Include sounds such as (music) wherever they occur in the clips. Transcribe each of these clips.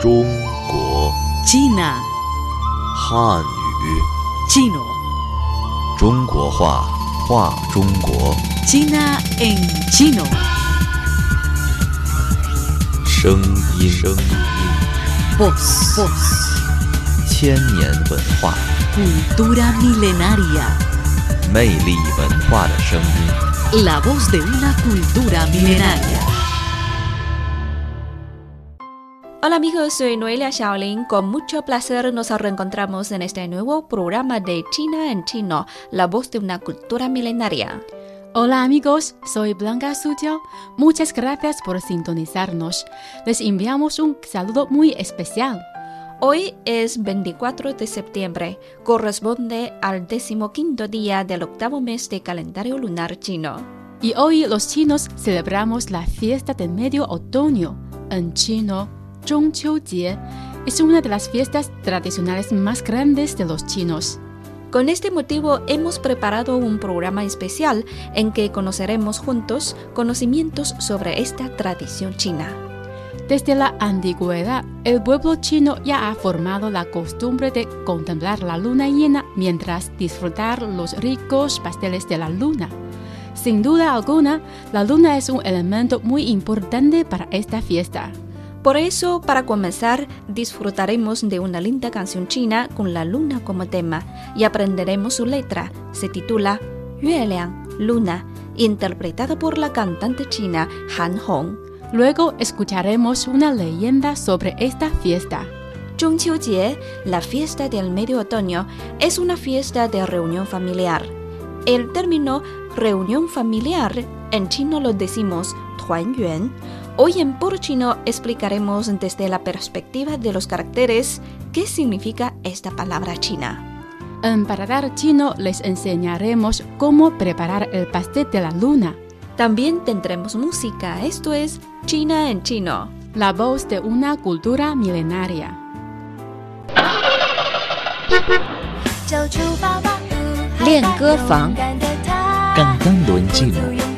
中国 China, 汉语 chino, 中国话话中国 China en chino. 声音声音 Voz, voz, 千年文化 cultura milenaria. 魅力文化的声音。 La voz de una cultura milenaria. Hola amigos, soy Noelia Shaolin. Con mucho placer nos reencontramos en este nuevo programa de China en chino, la voz de una cultura milenaria. Hola amigos, soy Blanca Sucio. Muchas gracias por sintonizarnos. Les enviamos un saludo muy especial. Hoy es 24 de septiembre, corresponde al decimoquinto día del octavo mes de calendario lunar chino. Y hoy los chinos celebramos la fiesta del medio otoño. En chino, Zhongqiujie es una de las fiestas tradicionales más grandes de los chinos. Con este motivo hemos preparado un programa especial en que conoceremos juntos conocimientos sobre esta tradición china. Desde la antigüedad, el pueblo chino ya ha formado la costumbre de contemplar la luna llena mientras disfrutar los ricos pasteles de la luna. Sin duda alguna, la luna es un elemento muy importante para esta fiesta. Por eso, para comenzar, disfrutaremos de una linda canción china con la luna como tema y aprenderemos su letra. Se titula Yue Liang, Luna, interpretada por la cantante china Han Hong. Luego escucharemos una leyenda sobre esta fiesta. Zhongqiujie, la fiesta del medio otoño, es una fiesta de reunión familiar. El término reunión familiar en chino lo decimos Tuanyuan. Hoy en Puro Chino explicaremos desde la perspectiva de los caracteres qué significa esta palabra china. En Paradar Chino les enseñaremos cómo preparar el pastel de la luna. También tendremos música, esto es China en chino. La voz de una cultura milenaria. Cantando en chino.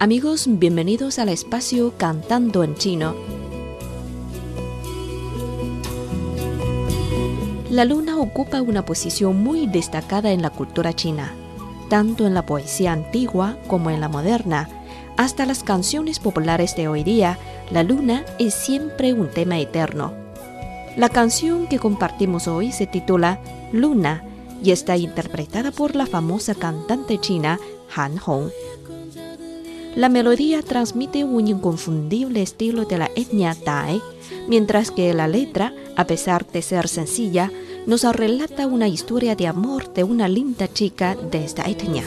Amigos, bienvenidos al espacio Cantando en Chino. La luna ocupa una posición muy destacada en la cultura china, tanto en la poesía antigua como en la moderna. Hasta las canciones populares de hoy día, la luna es siempre un tema eterno. La canción que compartimos hoy se titula Luna y está interpretada por la famosa cantante china Han Hong. La melodía transmite un inconfundible estilo de la etnia Tai, mientras que la letra, a pesar de ser sencilla, nos relata una historia de amor de una linda chica de esta etnia.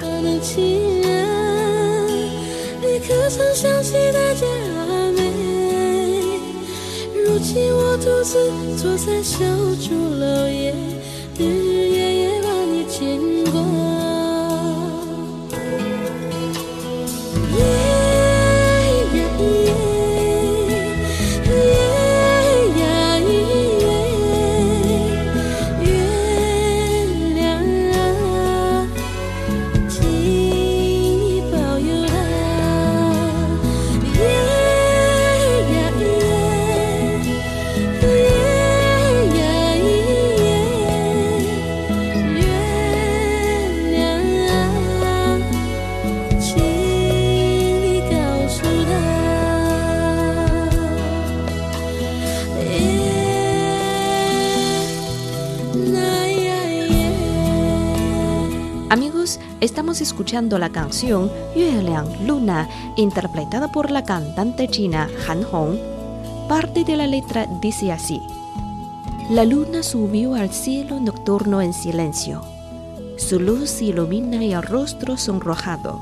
Escuchando la canción Yue Liang Luna, interpretada por la cantante china Han Hong. Parte de la letra dice así: La luna subió al cielo nocturno en silencio. Su luz ilumina el rostro sonrojado.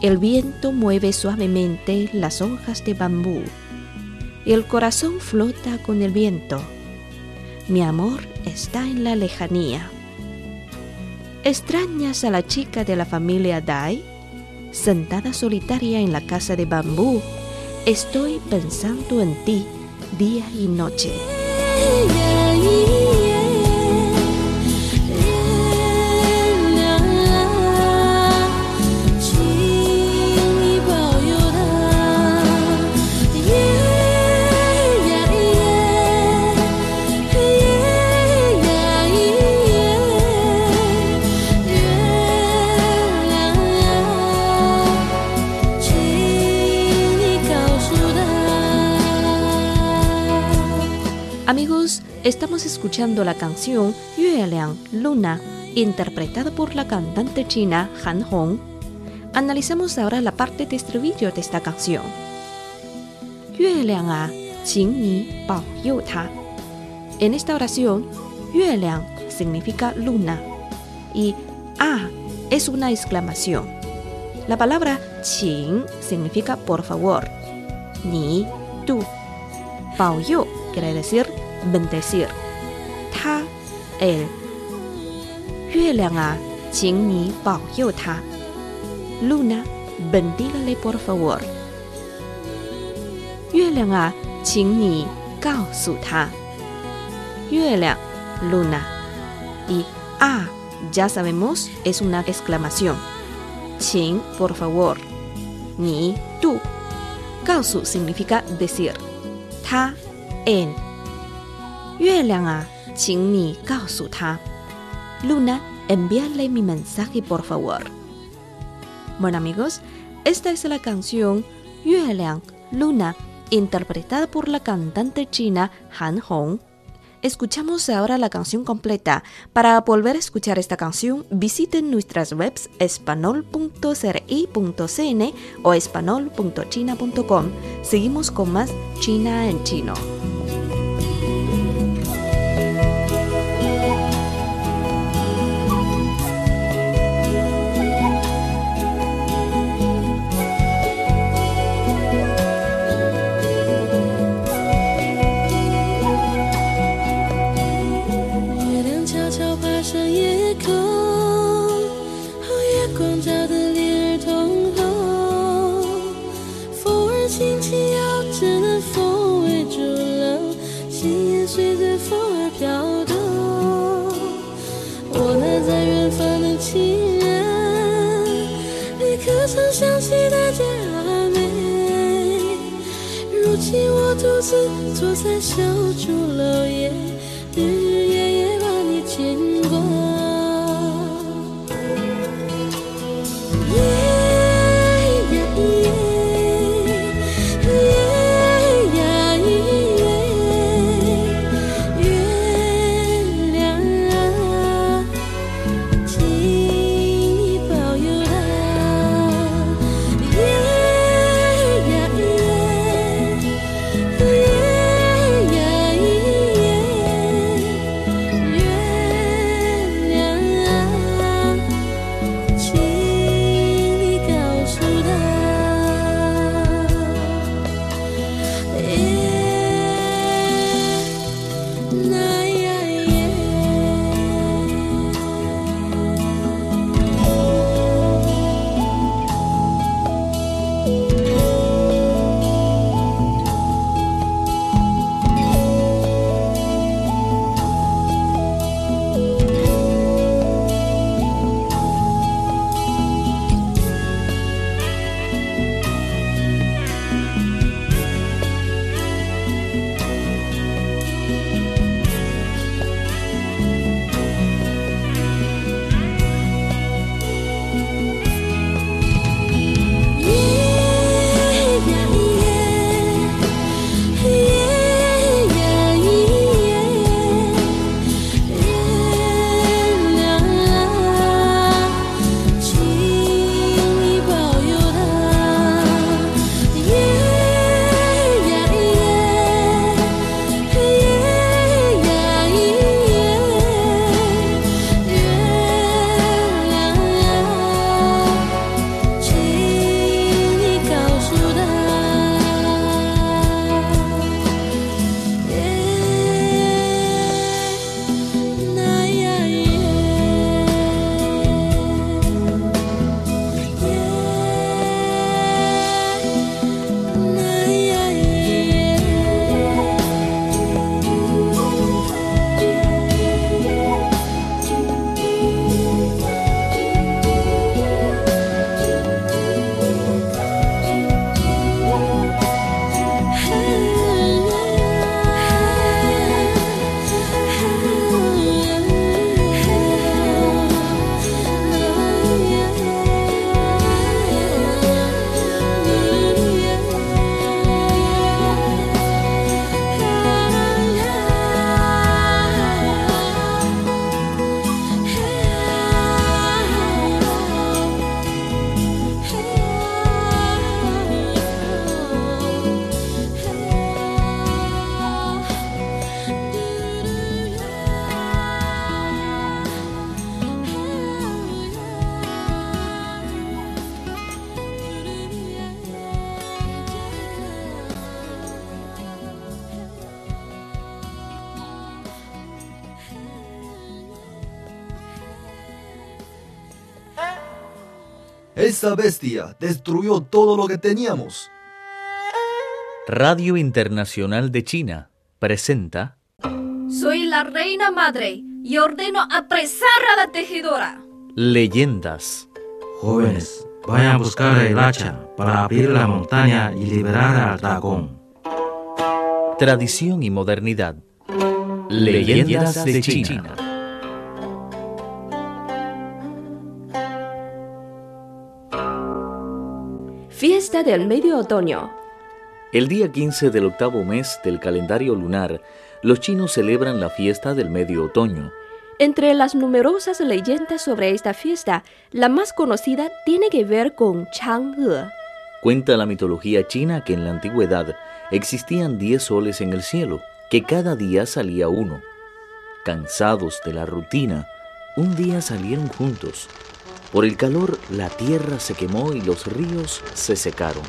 El viento mueve suavemente las hojas de bambú. El corazón flota con el viento. Mi amor está en la lejanía. ¿Extrañas a la chica de la familia Dai? Sentada solitaria en la casa de bambú, estoy pensando en ti día y noche. escuchando la canción Yue Liang Luna, interpretada por la cantante china Han Hong. Analizamos ahora la parte de estribillo de esta canción. Yue Liang a, qing ni bao you ta. En esta oración, Yue Liang significa luna y a es una exclamación. La palabra qing significa por favor, ni tú. Bao you quiere decir bendecir. Ta, él. 月亮啊，请你保佑他。Luna, bendígale por favor. 月亮啊，请你告诉他。月亮，luna. Y ah, ya sabemos, es una exclamación. 请 por favor. Ni, tú. 告诉 significa decir. Ta, él. 月亮啊， 请你告诉他。Luna, envíale mi mensaje por favor. Bueno amigos, esta es la canción Yue Liang Luna, interpretada por la cantante china Han Hong. Escuchamos ahora la canción completa. Para volver a escuchar esta canción, visiten nuestras webs espanol.cri.cn o espanol.china.com. Seguimos con más China en chino. 独自坐在小竹楼夜，日日夜夜把你牵挂。Esa bestia destruyó todo lo que teníamos. Radio Internacional de China presenta Soy la reina madre y ordeno apresar a la tejedora. Leyendas, Jóvenes, vayan a buscar el hacha para abrir la montaña y liberar al dragón. tradición y modernidad. Leyendas de China. Fiesta del medio otoño. El día 15 del octavo mes del calendario lunar, los chinos celebran la fiesta del medio otoño. Entre las numerosas leyendas sobre esta fiesta, la más conocida tiene que ver con Chang'e. Cuenta la mitología china que en la antigüedad existían 10 soles en el cielo, que cada día salía uno. Cansados de la rutina, un día salieron juntos. Por el calor, la tierra se quemó y los ríos se secaron.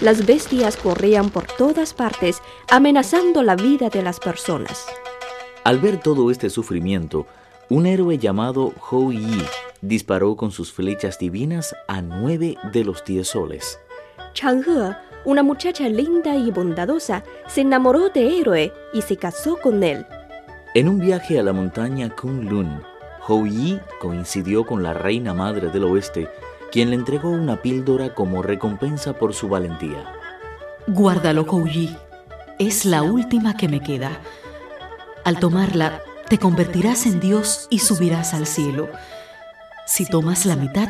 Las bestias corrían por todas partes, amenazando la vida de las personas. Al ver todo este sufrimiento, un héroe llamado Hou Yi disparó con sus flechas divinas a nueve de los diez soles. Chang'e, una muchacha linda y bondadosa, se enamoró de héroe y se casó con él. En un viaje a la montaña Kunlun, Hou Yi coincidió con la reina madre del oeste, quien le entregó una píldora como recompensa por su valentía. Guárdalo, Kouyi. Es la última que me queda. Al tomarla, te convertirás en Dios y subirás al cielo. Si tomas la mitad,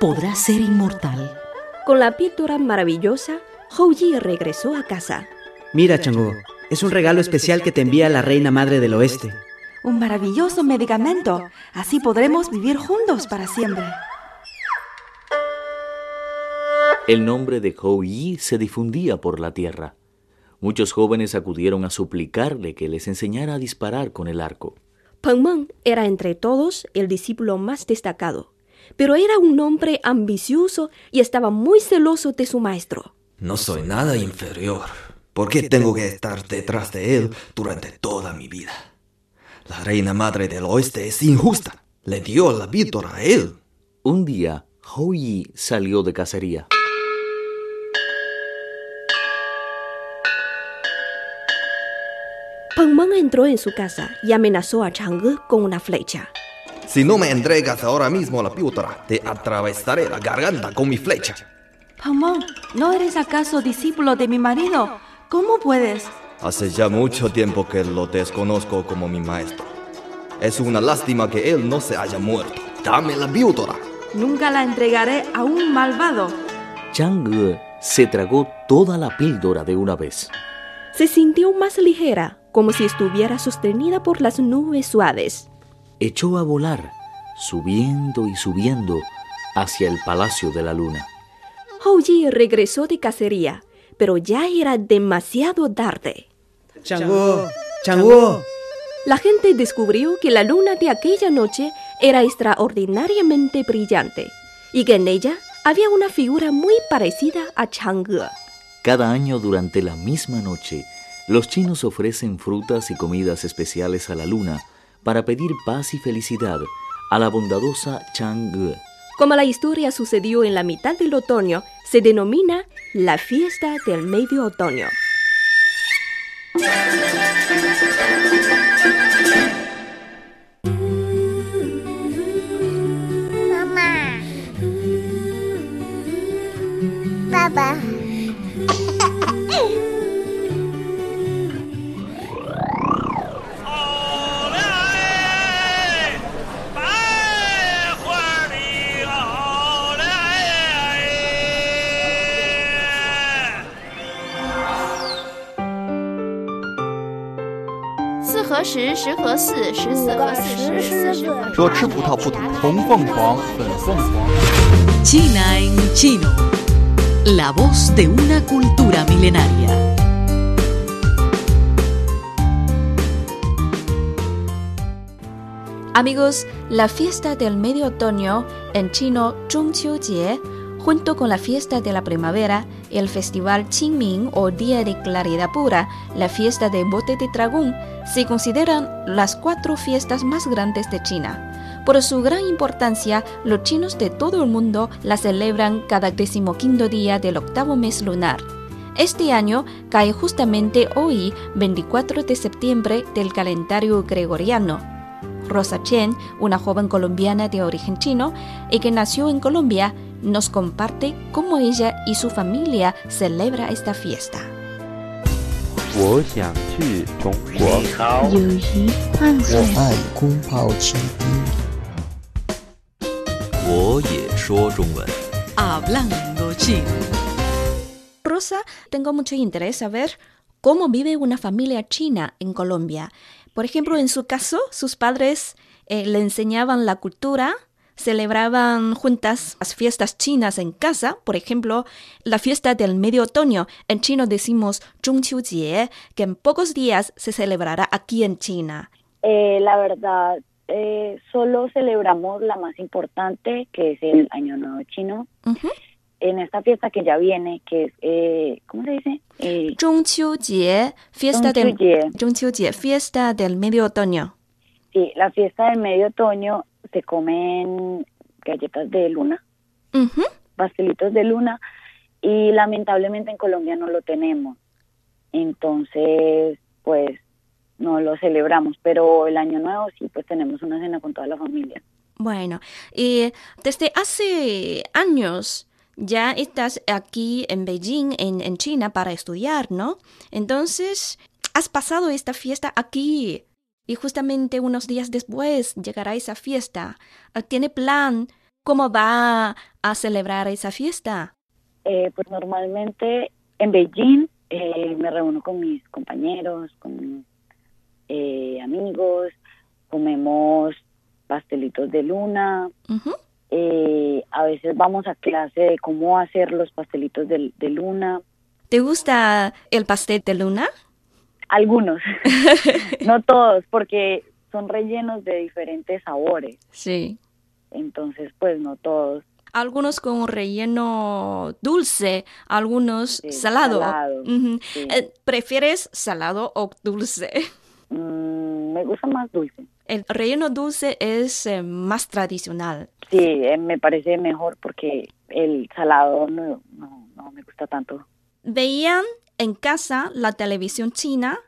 podrás ser inmortal. Con la píldora maravillosa, Hou Yi regresó a casa. Mira, Chang'o, es un regalo especial que te envía la Reina Madre del Oeste. Un maravilloso medicamento. Así podremos vivir juntos para siempre. El nombre de Hou Yi se difundía por la tierra. Muchos jóvenes acudieron a suplicarle que les enseñara a disparar con el arco. Peng Meng era entre todos el discípulo más destacado, pero era un hombre ambicioso y estaba muy celoso de su maestro. No soy nada inferior. ¿Por qué tengo que estar detrás de él durante toda mi vida? La reina madre del oeste es injusta. Le dio la víctora a él. Un día, Hou Yi salió de cacería. Peng Meng entró en su casa y amenazó a Chang'e con una flecha. Si no me entregas ahora mismo la víctora, te atravesaré la garganta con mi flecha. Pamón, ¿no eres acaso discípulo de mi marido? ¿Cómo puedes? Hace ya mucho tiempo que lo desconozco como mi maestro. Es una lástima que él no se haya muerto. Dame la víctora. Nunca la entregaré a un malvado. Chang'e se tragó toda la píldora de una vez. Se sintió más ligera, como si estuviera sostenida por las nubes suaves. Echó a volar, subiendo y subiendo hacia el palacio de la luna. Hou Yi regresó de cacería, pero ya era demasiado tarde. Chang'o, Chang'o. La gente descubrió que la luna de aquella noche era extraordinariamente brillante y que en ella había una figura muy parecida a Chang'e. Cada año durante la misma noche, los chinos ofrecen frutas y comidas especiales a la luna para pedir paz y felicidad a la bondadosa Chang'e. Como la historia sucedió en la mitad del otoño, se denomina la fiesta del medio otoño. Mamá. Papá. China en chino. La voz de una cultura milenaria. Amigos, la fiesta del medio otoño, en chino Zhongqiujie, junto con la fiesta de la primavera, el Festival Qingming o Día de Claridad Pura, la fiesta de Bote de Dragón, se consideran las cuatro fiestas más grandes de China. Por su gran importancia, los chinos de todo el mundo la celebran cada decimoquinto día del octavo mes lunar. Este año cae justamente hoy, 24 de septiembre del calendario gregoriano. Rosa Chen, una joven colombiana de origen chino y que nació en Colombia, nos comparte cómo ella y su familia celebra esta fiesta. Rosa, tengo mucho interés saber cómo vive una familia china en Colombia. Por ejemplo, en su caso, sus padres eh, le enseñaban la cultura celebraban juntas las fiestas chinas en casa, por ejemplo, la fiesta del medio otoño. En chino decimos Zhongqiujie, que en pocos días se celebrará aquí en China. Eh, la verdad, eh, solo celebramos la más importante, que es el Año Nuevo Chino. En esta fiesta que ya viene, que es, eh, ¿cómo se dice? Eh, Zhongqiujie, fiesta del, Zhongqiujie. Zhongqiujie, fiesta del medio otoño. Sí, la fiesta del medio otoño se comen galletas de luna, pastelitos de luna, y lamentablemente en Colombia no lo tenemos. Entonces, pues no lo celebramos, pero el año nuevo sí, pues tenemos una cena con toda la familia. Bueno, y desde hace años ya estás aquí en Beijing, en, en China, para estudiar, ¿no? Entonces, has pasado esta fiesta aquí y justamente unos días después llegará esa fiesta. ¿Tiene plan cómo va a celebrar esa fiesta? Eh, pues normalmente en Beijing eh, me reúno con mis compañeros, con mis eh, amigos, comemos pastelitos de luna, eh, a veces vamos a clase de cómo hacer los pastelitos de, de luna, ¿Te gusta el pastel de luna? Algunos, (laughs) no todos, porque son rellenos de diferentes sabores, Sí. entonces pues no todos. Algunos con relleno dulce, algunos Sí, salado. salado, sí. Eh, ¿Prefieres salado o dulce? Mm, me gusta más dulce. El relleno dulce es eh, más tradicional. Sí, eh, me parece mejor porque el salado no, no, no me gusta tanto. Veían en casa la televisión china,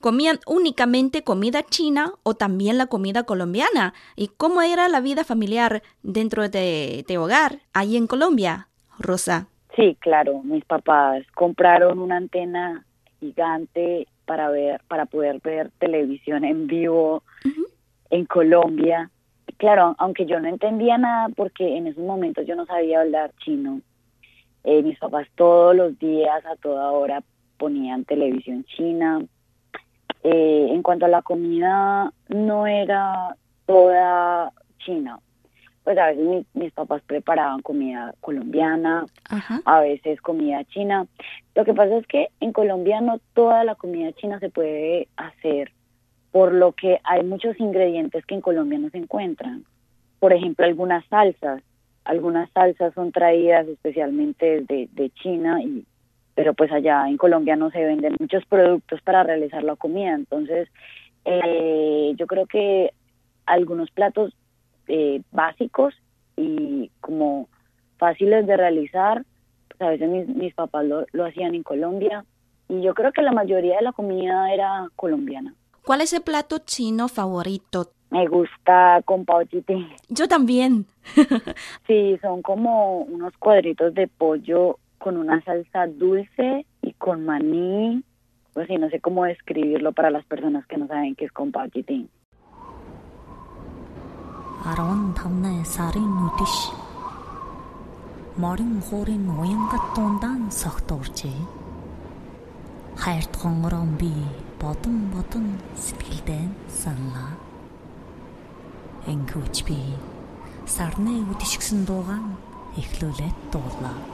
comían únicamente comida china o también la comida colombiana. ¿Y cómo era la vida familiar dentro de, de hogar ahí en Colombia, Rosa? Sí, claro, mis papás compraron una antena gigante para ver, para poder ver televisión en vivo en Colombia. Claro, aunque yo no entendía nada porque en esos momentos yo no sabía hablar chino. eh, mis papás todos los días, a toda hora, ponían televisión china. Eh, en cuanto a la comida, no era toda china. Pues a veces mi- mis papás preparaban comida colombiana, Ajá. a veces comida china. Lo que pasa es que en Colombia no toda la comida china se puede hacer, por lo que hay muchos ingredientes que en Colombia no se encuentran. Por ejemplo, algunas salsas. Algunas salsas son traídas especialmente de, de China, y, pero pues allá en Colombia no se venden muchos productos para realizar la comida. Entonces, eh, yo creo que algunos platos eh, básicos y como fáciles de realizar, pues a veces mis, mis papás lo, lo hacían en Colombia y yo creo que la mayoría de la comida era colombiana. ¿Cuál es el plato chino favorito? Me gusta con pauchite. Yo también. (laughs) Sí, son como unos cuadritos de pollo con una salsa dulce y con maní. Pues sí, no sé cómo describirlo para las personas que no saben qué es con pauchite. 15 сарын үдэш морин хуурын уянгат дундаан согтуурчээ. Хайрт хонгорон би бодон бодон сэтгэлдээ саналаа. Энгүүч би сарны үдэшгсэн дуугаан эхлүүлээд дуулаа.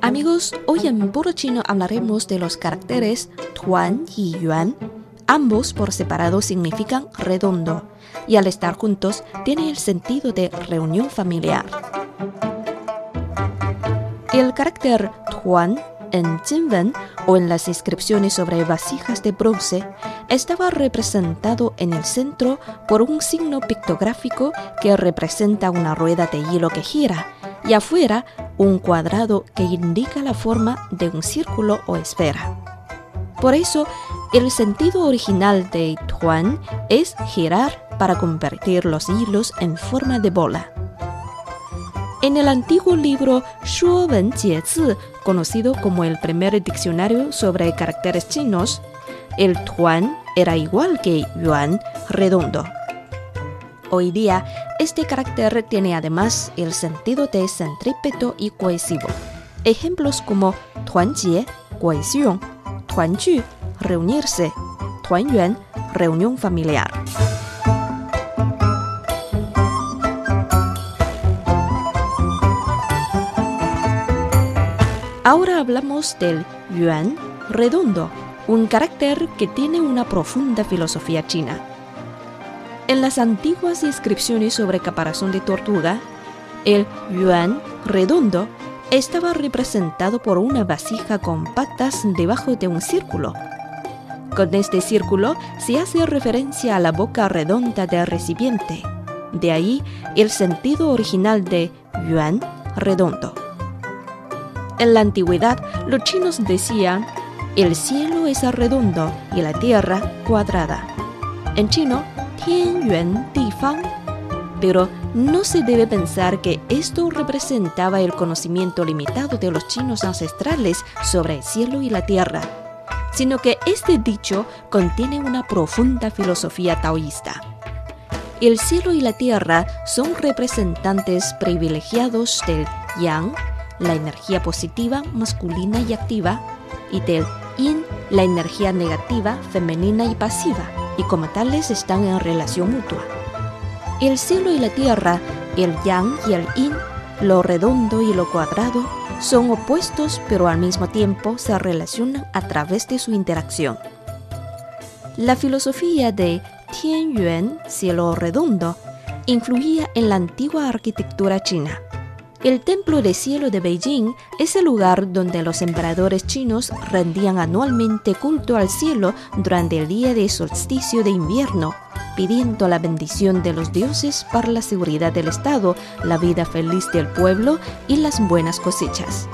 Amigos, hoy en Puro Chino hablaremos de los caracteres Tuan y Yuan. Ambos por separado significan redondo y al estar juntos tiene el sentido de reunión familiar. El carácter Tuan en Jinwen o en las inscripciones sobre vasijas de bronce estaba representado en el centro por un signo pictográfico que representa una rueda de hielo que gira y afuera un cuadrado que indica la forma de un círculo o esfera. Por eso, el sentido original de Tuan es girar para convertir los hilos en forma de bola. En el antiguo libro Shuo Wen Jie conocido como el primer diccionario sobre caracteres chinos, el tuan era igual que yuan, redondo. Hoy día, este carácter tiene además el sentido de centrípeto y cohesivo. Ejemplos como tuanjie, cohesión, tuanju, reunirse, tuanyuan, reunión familiar. Ahora hablamos del yuan redondo, un carácter que tiene una profunda filosofía china. En las antiguas inscripciones sobre caparazón de tortuga, el yuan redondo estaba representado por una vasija con patas debajo de un círculo. Con este círculo se hace referencia a la boca redonda del recipiente. De ahí el sentido original de yuan redondo. En la antigüedad, los chinos decían, el cielo es redondo y la tierra cuadrada. En chino, Tian Yuan Di Fang. Pero no se debe pensar que esto representaba el conocimiento limitado de los chinos ancestrales sobre el cielo y la tierra, sino que este dicho contiene una profunda filosofía taoísta. El cielo y la tierra son representantes privilegiados del yang, la energía positiva masculina y activa, y del yin, la energía negativa femenina y pasiva, y como tales están en relación mutua. El cielo y la tierra, el yang y el yin, lo redondo y lo cuadrado, son opuestos pero al mismo tiempo se relacionan a través de su interacción. La filosofía de Tian Yuan, cielo redondo, influía en la antigua arquitectura china. El Templo de Cielo de Beijing es el lugar donde los emperadores chinos rendían anualmente culto al cielo durante el día de solsticio de invierno, pidiendo la bendición de los dioses para la seguridad del Estado, la vida feliz del pueblo y las buenas cosechas.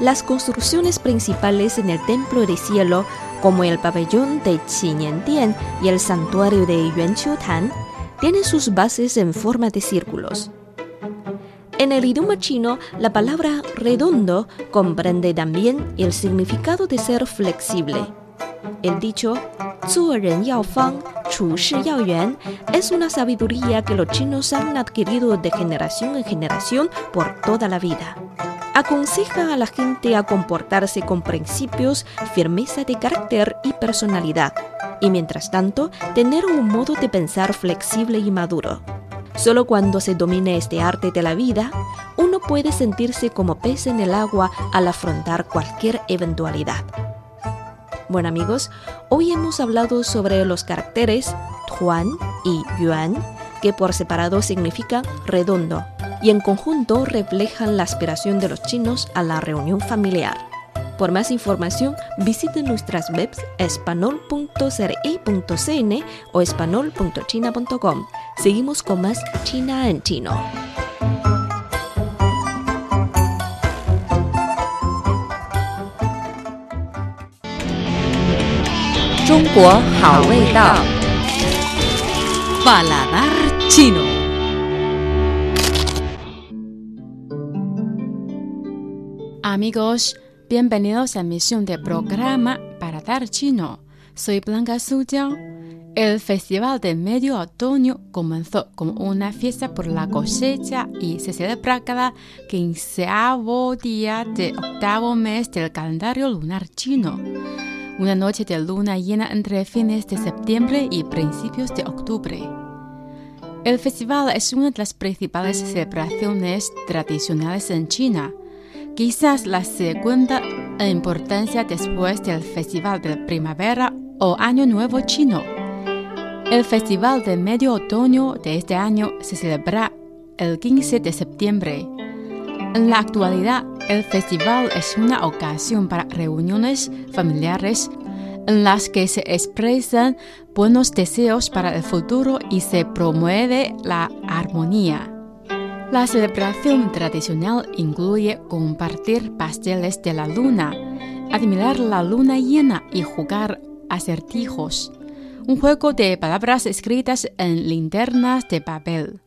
Las construcciones principales en el Templo de Cielo, como el pabellón de Qiniandian y el santuario de Yuanqiutan, tienen sus bases en forma de círculos. En el idioma chino, la palabra redondo comprende también el significado de ser flexible. El dicho Fang, Chu Shi Yao Yuan es una sabiduría que los chinos han adquirido de generación en generación por toda la vida. Aconseja a la gente a comportarse con principios, firmeza de carácter y personalidad, y mientras tanto tener un modo de pensar flexible y maduro. Solo cuando se domine este arte de la vida, uno puede sentirse como pez en el agua al afrontar cualquier eventualidad. Bueno amigos, hoy hemos hablado sobre los caracteres Tuan y Yuan, que por separado significan redondo y en conjunto reflejan la aspiración de los chinos a la reunión familiar. Por más información, visiten nuestras webs espanol.cri.cn o espanol.china.com. Seguimos con más China en chino. Paladar chino. Amigos, bienvenidos a misión de programa Paladar chino. Soy Blanca Su el Festival de Medio Otoño comenzó como una fiesta por la cosecha y se celebra cada quinceavo día de octavo mes del calendario lunar chino. Una noche de luna llena entre fines de septiembre y principios de octubre. El festival es una de las principales celebraciones tradicionales en China quizás la segunda en importancia después del Festival de Primavera o Año Nuevo Chino. El Festival de Medio Otoño de este año se celebra el 15 de septiembre. En la actualidad, el festival es una ocasión para reuniones familiares en las que se expresan buenos deseos para el futuro y se promueve la armonía. La celebración tradicional incluye compartir pasteles de la luna, admirar la luna llena y jugar acertijos, un juego de palabras escritas en linternas de papel.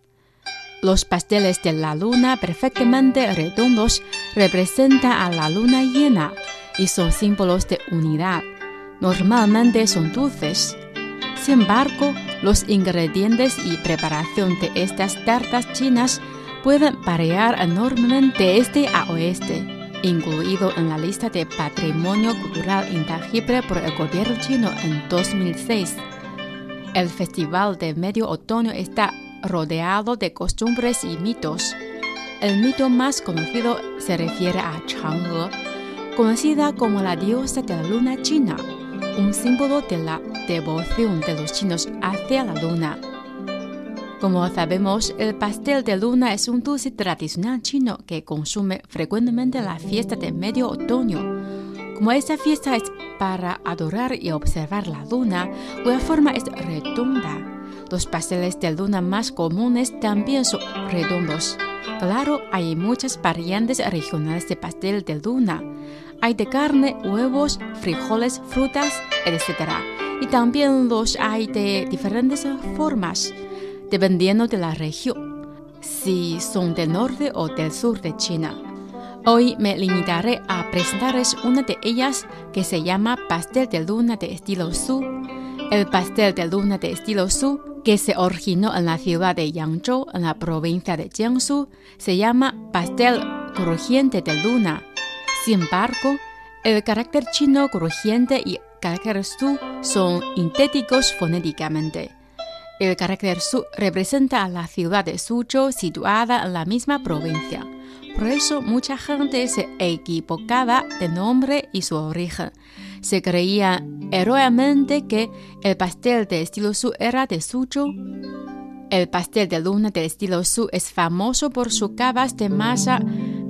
Los pasteles de la luna perfectamente redondos representan a la luna llena y son símbolos de unidad. Normalmente son dulces. Sin embargo, los ingredientes y preparación de estas tartas chinas pueden variar enormemente de este a oeste, incluido en la lista de Patrimonio Cultural Intangible por el gobierno chino en 2006. El Festival de Medio Otoño está rodeado de costumbres y mitos. El mito más conocido se refiere a Chang'e, conocida como la diosa de la luna china, un símbolo de la devoción de los chinos hacia la luna. Como sabemos, el pastel de luna es un dulce tradicional chino que consume frecuentemente la fiesta de medio otoño. Como esta fiesta es para adorar y observar la luna, cuya forma es redonda. Los pasteles de luna más comunes también son redondos. Claro, hay muchas variantes regionales de pastel de luna. Hay de carne, huevos, frijoles, frutas, etc. Y también los hay de diferentes formas dependiendo de la región, si son del norte o del sur de China. Hoy me limitaré a presentarles una de ellas que se llama pastel de luna de estilo Su. El pastel de luna de estilo Su, que se originó en la ciudad de Yangzhou, en la provincia de Jiangsu, se llama pastel crujiente de luna. Sin embargo, el carácter chino crujiente y carácter Su son idénticos fonéticamente. El carácter Su representa a la ciudad de Suzhou situada en la misma provincia. Por eso mucha gente se equivocaba de nombre y su origen. Se creía erróneamente que el pastel de estilo Su era de Suzhou. El pastel de luna del estilo Su es famoso por sus capas de masa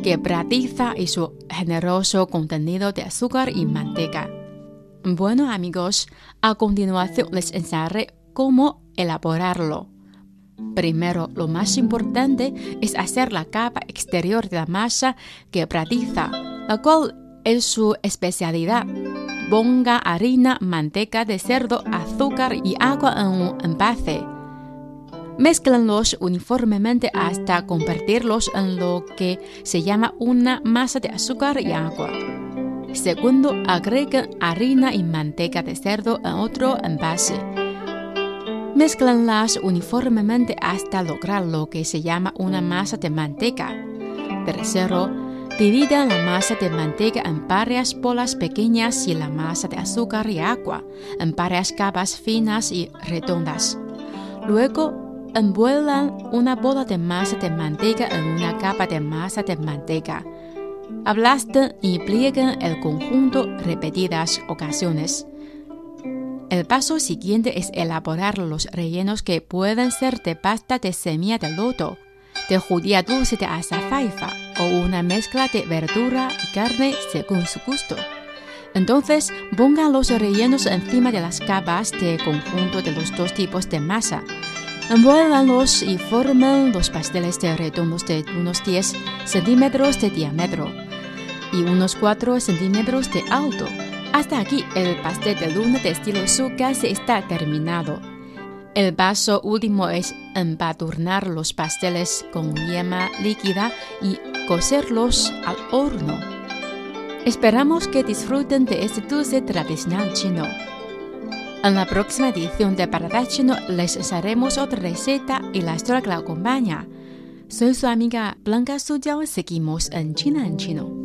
quebradiza y su generoso contenido de azúcar y manteca. Bueno amigos, a continuación les enseñaré cómo elaborarlo. Primero, lo más importante es hacer la capa exterior de la masa quebradiza, la cual es su especialidad. Ponga harina, manteca de cerdo, azúcar y agua en un envase. Mézclenlos uniformemente hasta convertirlos en lo que se llama una masa de azúcar y agua. Segundo, agreguen harina y manteca de cerdo en otro envase. Mézclenlas uniformemente hasta lograr lo que se llama una masa de manteca. Tercero, dividan la masa de manteca en varias bolas pequeñas y la masa de azúcar y agua en varias capas finas y redondas. Luego, envuelvan una bola de masa de manteca en una capa de masa de manteca. Aplasten y plieguen el conjunto repetidas ocasiones. El paso siguiente es elaborar los rellenos que pueden ser de pasta de semilla de loto, de judía dulce de azafaifa o una mezcla de verdura y carne según su gusto. Entonces, pongan los rellenos encima de las capas de conjunto de los dos tipos de masa. Envuélvanlos y formen los pasteles de redondos de unos 10 centímetros de diámetro y unos 4 centímetros de alto. Hasta aquí el pastel de luna de estilo Su casi está terminado. El paso último es embadurnar los pasteles con yema líquida y cocerlos al horno. Esperamos que disfruten de este dulce tradicional chino. En la próxima edición de Paradise Chino les haremos otra receta y la historia que la acompaña. Soy su amiga Blanca Suyao, seguimos en China en Chino.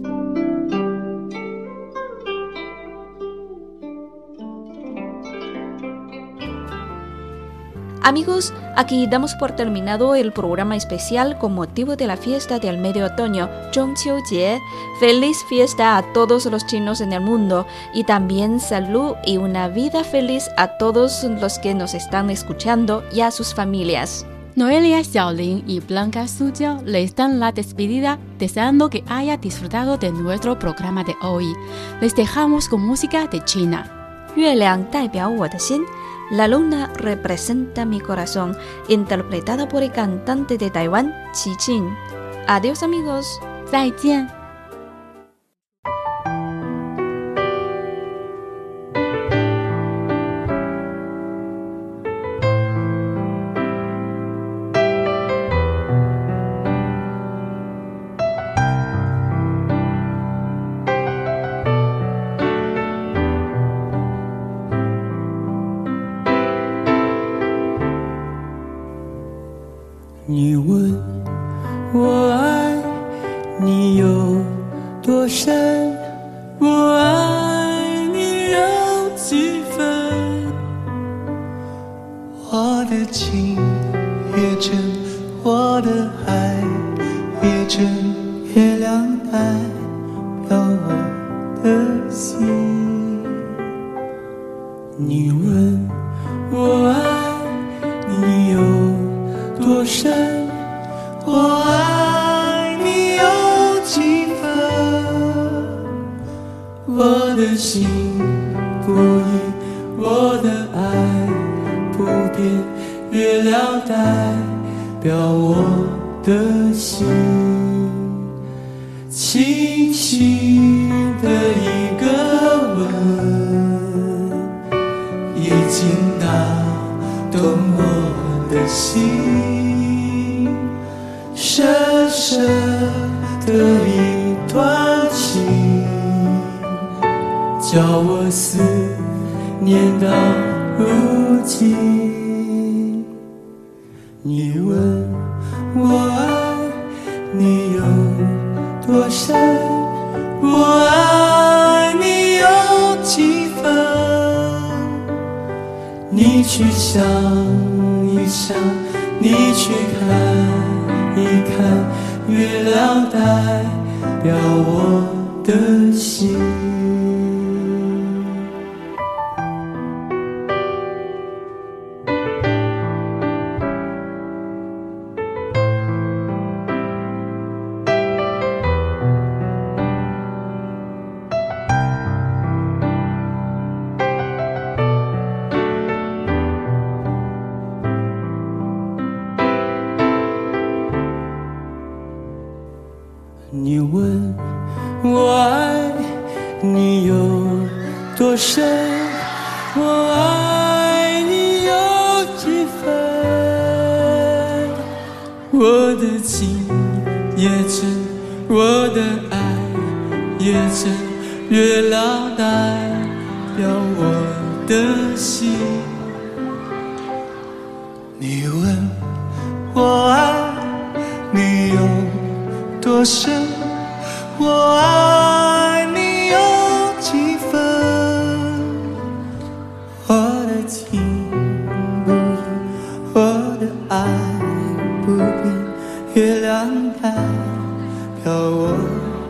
Amigos, aquí damos por terminado el programa especial con motivo de la fiesta del medio otoño, Zhongqiu-jie. Feliz fiesta a todos los chinos en el mundo y también salud y una vida feliz a todos los que nos están escuchando y a sus familias. Noelia Xiaolin y Blanca Suyao les dan la despedida deseando que haya disfrutado de nuestro programa de hoy. Les dejamos con música de China. 月亮代表我的心 La luna representa mi corazón, interpretada por el cantante de Taiwán, Qi Jin. Adiós amigos. 再见。的一段情，叫我思念到如今。你问我爱你有多深，我爱你有几分？你去想一想，你去看一看，月亮代表我的心。我的爱也真，月亮代表我的心。你问我爱你有多深，我爱你有几分？我的情不移，我的爱不变，月亮代到我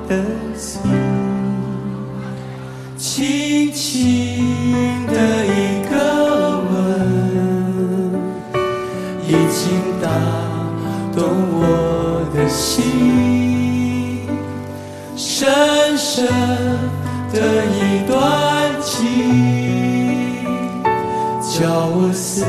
的心。轻轻的一个吻，已经打动我的心。深深的一段情，叫我思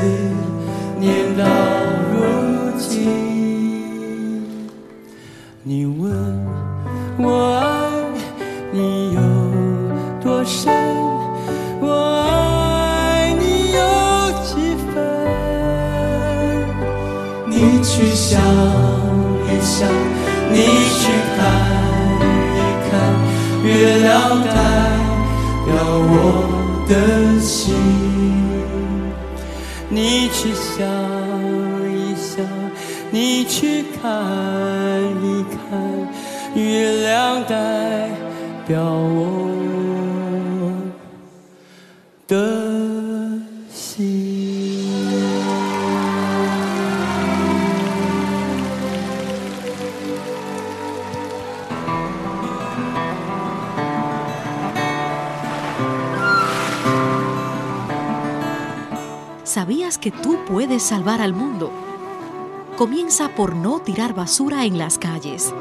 去想一想，你去看一看，月亮代表我的心。你去想一想，你去看一看，月亮代表我 ¿Sabías que tú puedes salvar al mundo? Comienza por no tirar basura en las calles.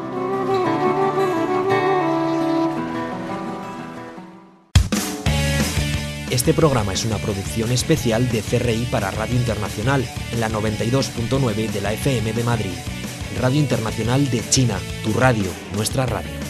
Este programa es una producción especial de CRI para Radio Internacional en la 92.9 de la FM de Madrid. Radio Internacional de China, tu radio, nuestra radio.